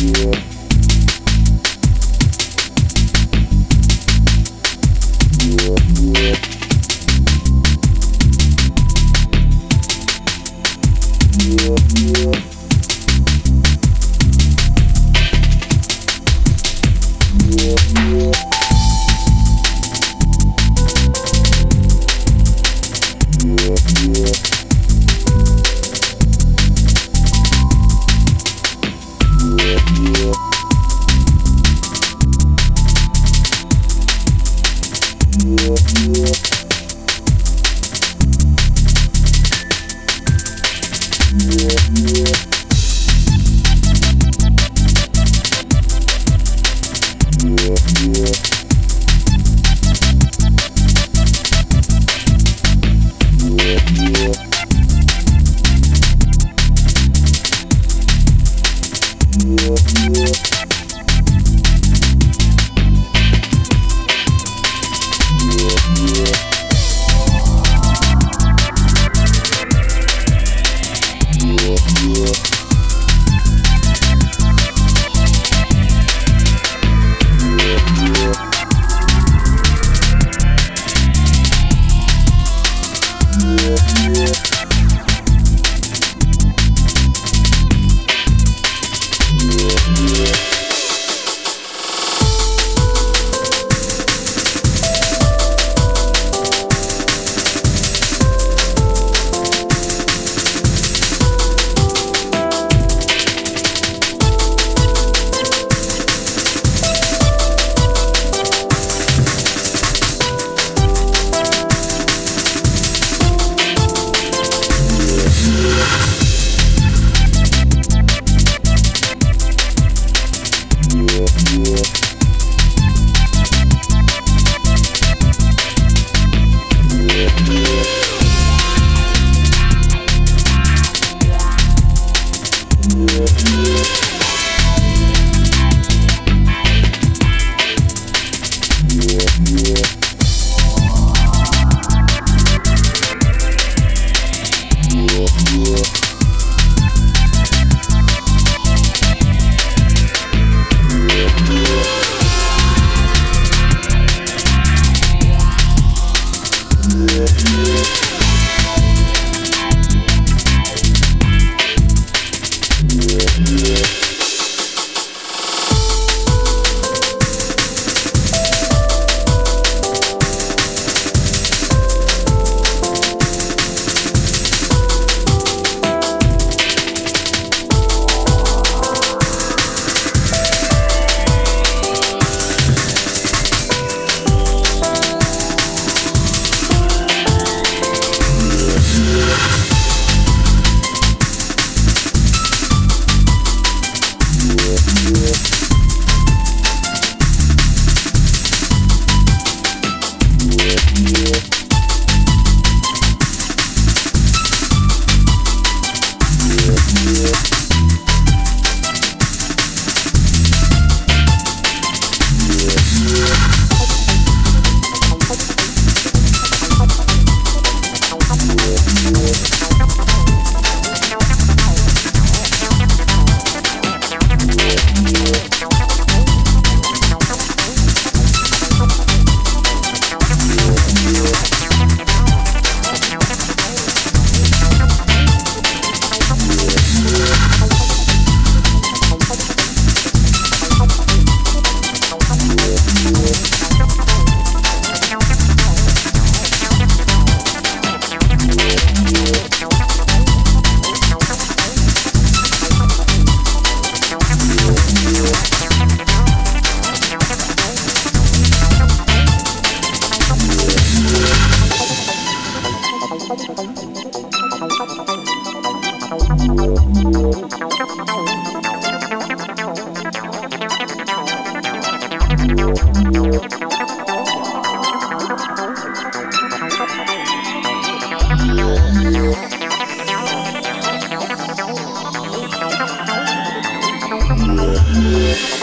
Yeah. Música Thank